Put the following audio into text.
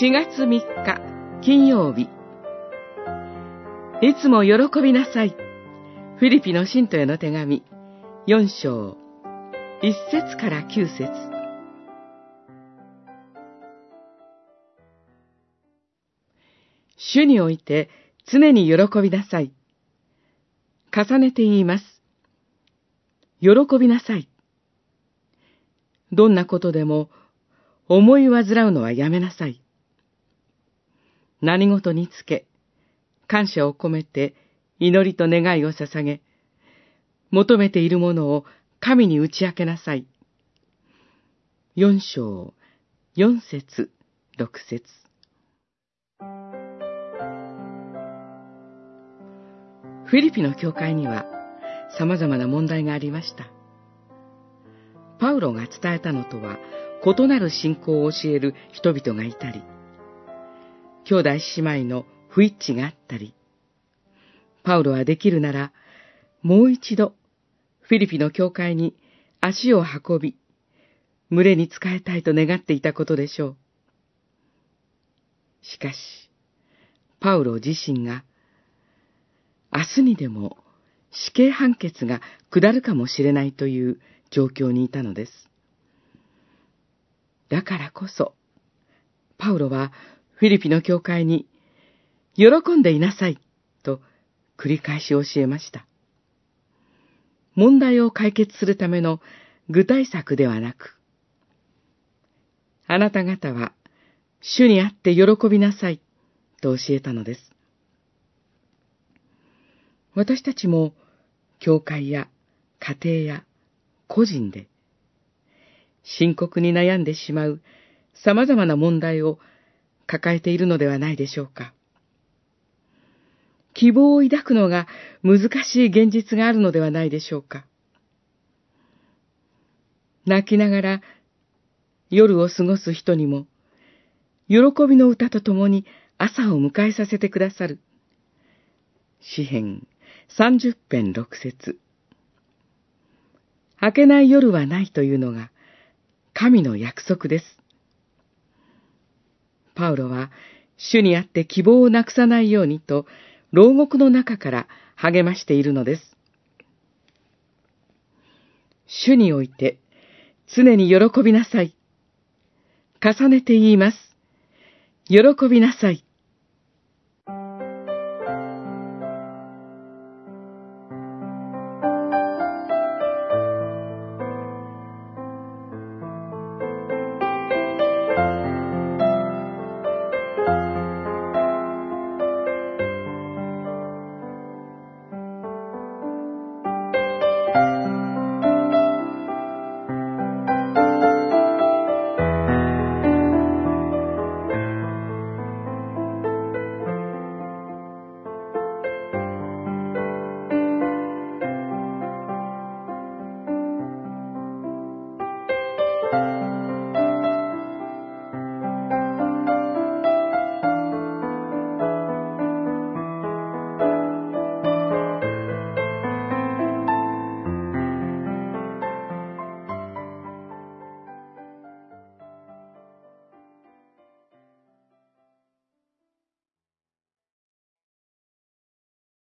4月3日金曜日いつも喜びなさい。フィリピの信徒への手紙4章1節から9節主において常に喜びなさい。重ねて言います。喜びなさい。どんなことでも思い煩うのはやめなさい。何事につけ、感謝を込めて祈りと願いを捧げ、求めているものを神に打ち明けなさい。四章、四節、六節。フィリピの教会には様々な問題がありました。パウロが伝えたのとは異なる信仰を教える人々がいたり、兄弟姉妹の不一致があったり、パウロはできるなら、もう一度、フィリピの教会に足を運び、群れに仕えたいと願っていたことでしょう。しかし、パウロ自身が、明日にでも死刑判決が下るかもしれないという状況にいたのです。だからこそ、パウロはフィリピの教会に、喜んでいなさい、と繰り返し教えました。問題を解決するための具体策ではなく、あなた方は主にあって喜びなさい、と教えたのです。私たちも、教会や家庭や個人で、深刻に悩んでしまう様々な問題を抱えているのではないでしょうか。希望を抱くのが難しい現実があるのではないでしょうか。泣きながら夜を過ごす人にも、喜びの歌とともに朝を迎えさせてくださる。詩編三十編六節。明けない夜はないというのが神の約束です。パウロは主にあって希望をなくさないようにと牢獄の中から励ましているのです。主において常に喜びなさい。重ねて言います。喜びなさい。